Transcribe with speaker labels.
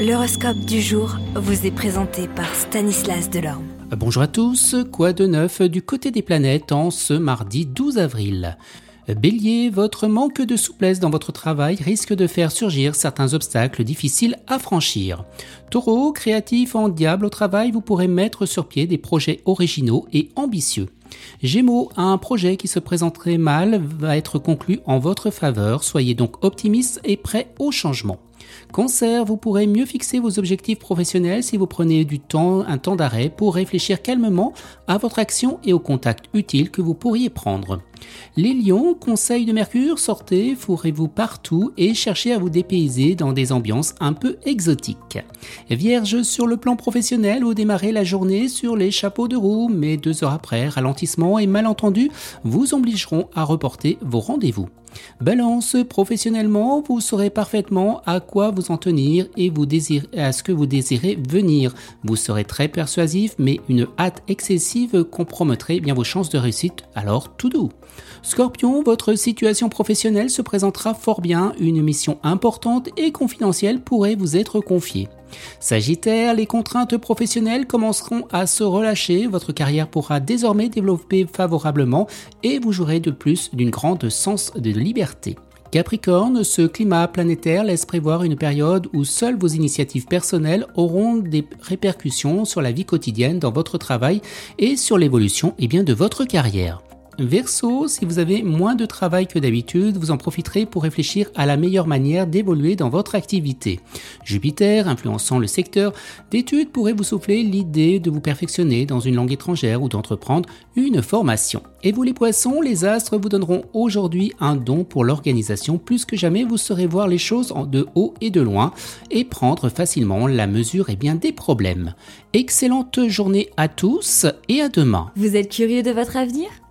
Speaker 1: L'horoscope du jour vous est présenté par Stanislas Delorme.
Speaker 2: Bonjour à tous, quoi de neuf du côté des planètes en ce mardi 12 avril? Bélier, votre manque de souplesse dans votre travail risque de faire surgir certains obstacles difficiles à franchir. Taureau, créatif en diable au travail, vous pourrez mettre sur pied des projets originaux et ambitieux. Gémeaux, un projet qui se présenterait mal va être conclu en votre faveur, soyez donc optimiste et prêt au changement. Cancer, vous pourrez mieux fixer vos objectifs professionnels si vous prenez du temps, un temps d'arrêt pour réfléchir calmement à votre action et aux contacts utiles que vous pourriez prendre. Les lions, conseil de Mercure, sortez, fourrez-vous partout et cherchez à vous dépayser dans des ambiances un peu exotiques. Vierge, sur le plan professionnel, vous démarrez la journée sur les chapeaux de roue, mais deux heures après, ralentissement et malentendu vous obligeront à reporter vos rendez-vous. Balance, professionnellement, vous saurez parfaitement à quoi vous en tenir et à ce que vous désirez venir. Vous serez très persuasif, mais une hâte excessive compromettrait bien vos chances de réussite, alors tout doux. Scorpion, votre situation professionnelle se présentera fort bien, une mission importante et confidentielle pourrait vous être confiée. Sagittaire, les contraintes professionnelles commenceront à se relâcher, votre carrière pourra désormais développer favorablement et vous jouerez de plus d'une grande sens de liberté. Capricorne, ce climat planétaire laisse prévoir une période où seules vos initiatives personnelles auront des répercussions sur la vie quotidienne dans votre travail et sur l'évolution eh de votre carrière. Verseau, si vous avez moins de travail que d'habitude, vous en profiterez pour réfléchir à la meilleure manière d'évoluer dans votre activité. Jupiter, influençant le secteur d'études, pourrait vous souffler l'idée de vous perfectionner dans une langue étrangère ou d'entreprendre une formation. Et vous les poissons, les astres vous donneront aujourd'hui un don pour l'organisation. Plus que jamais, vous saurez voir les choses de haut et de loin et prendre facilement la mesure et bien des problèmes. Excellente journée à tous et à demain.
Speaker 3: Vous êtes curieux de votre avenir?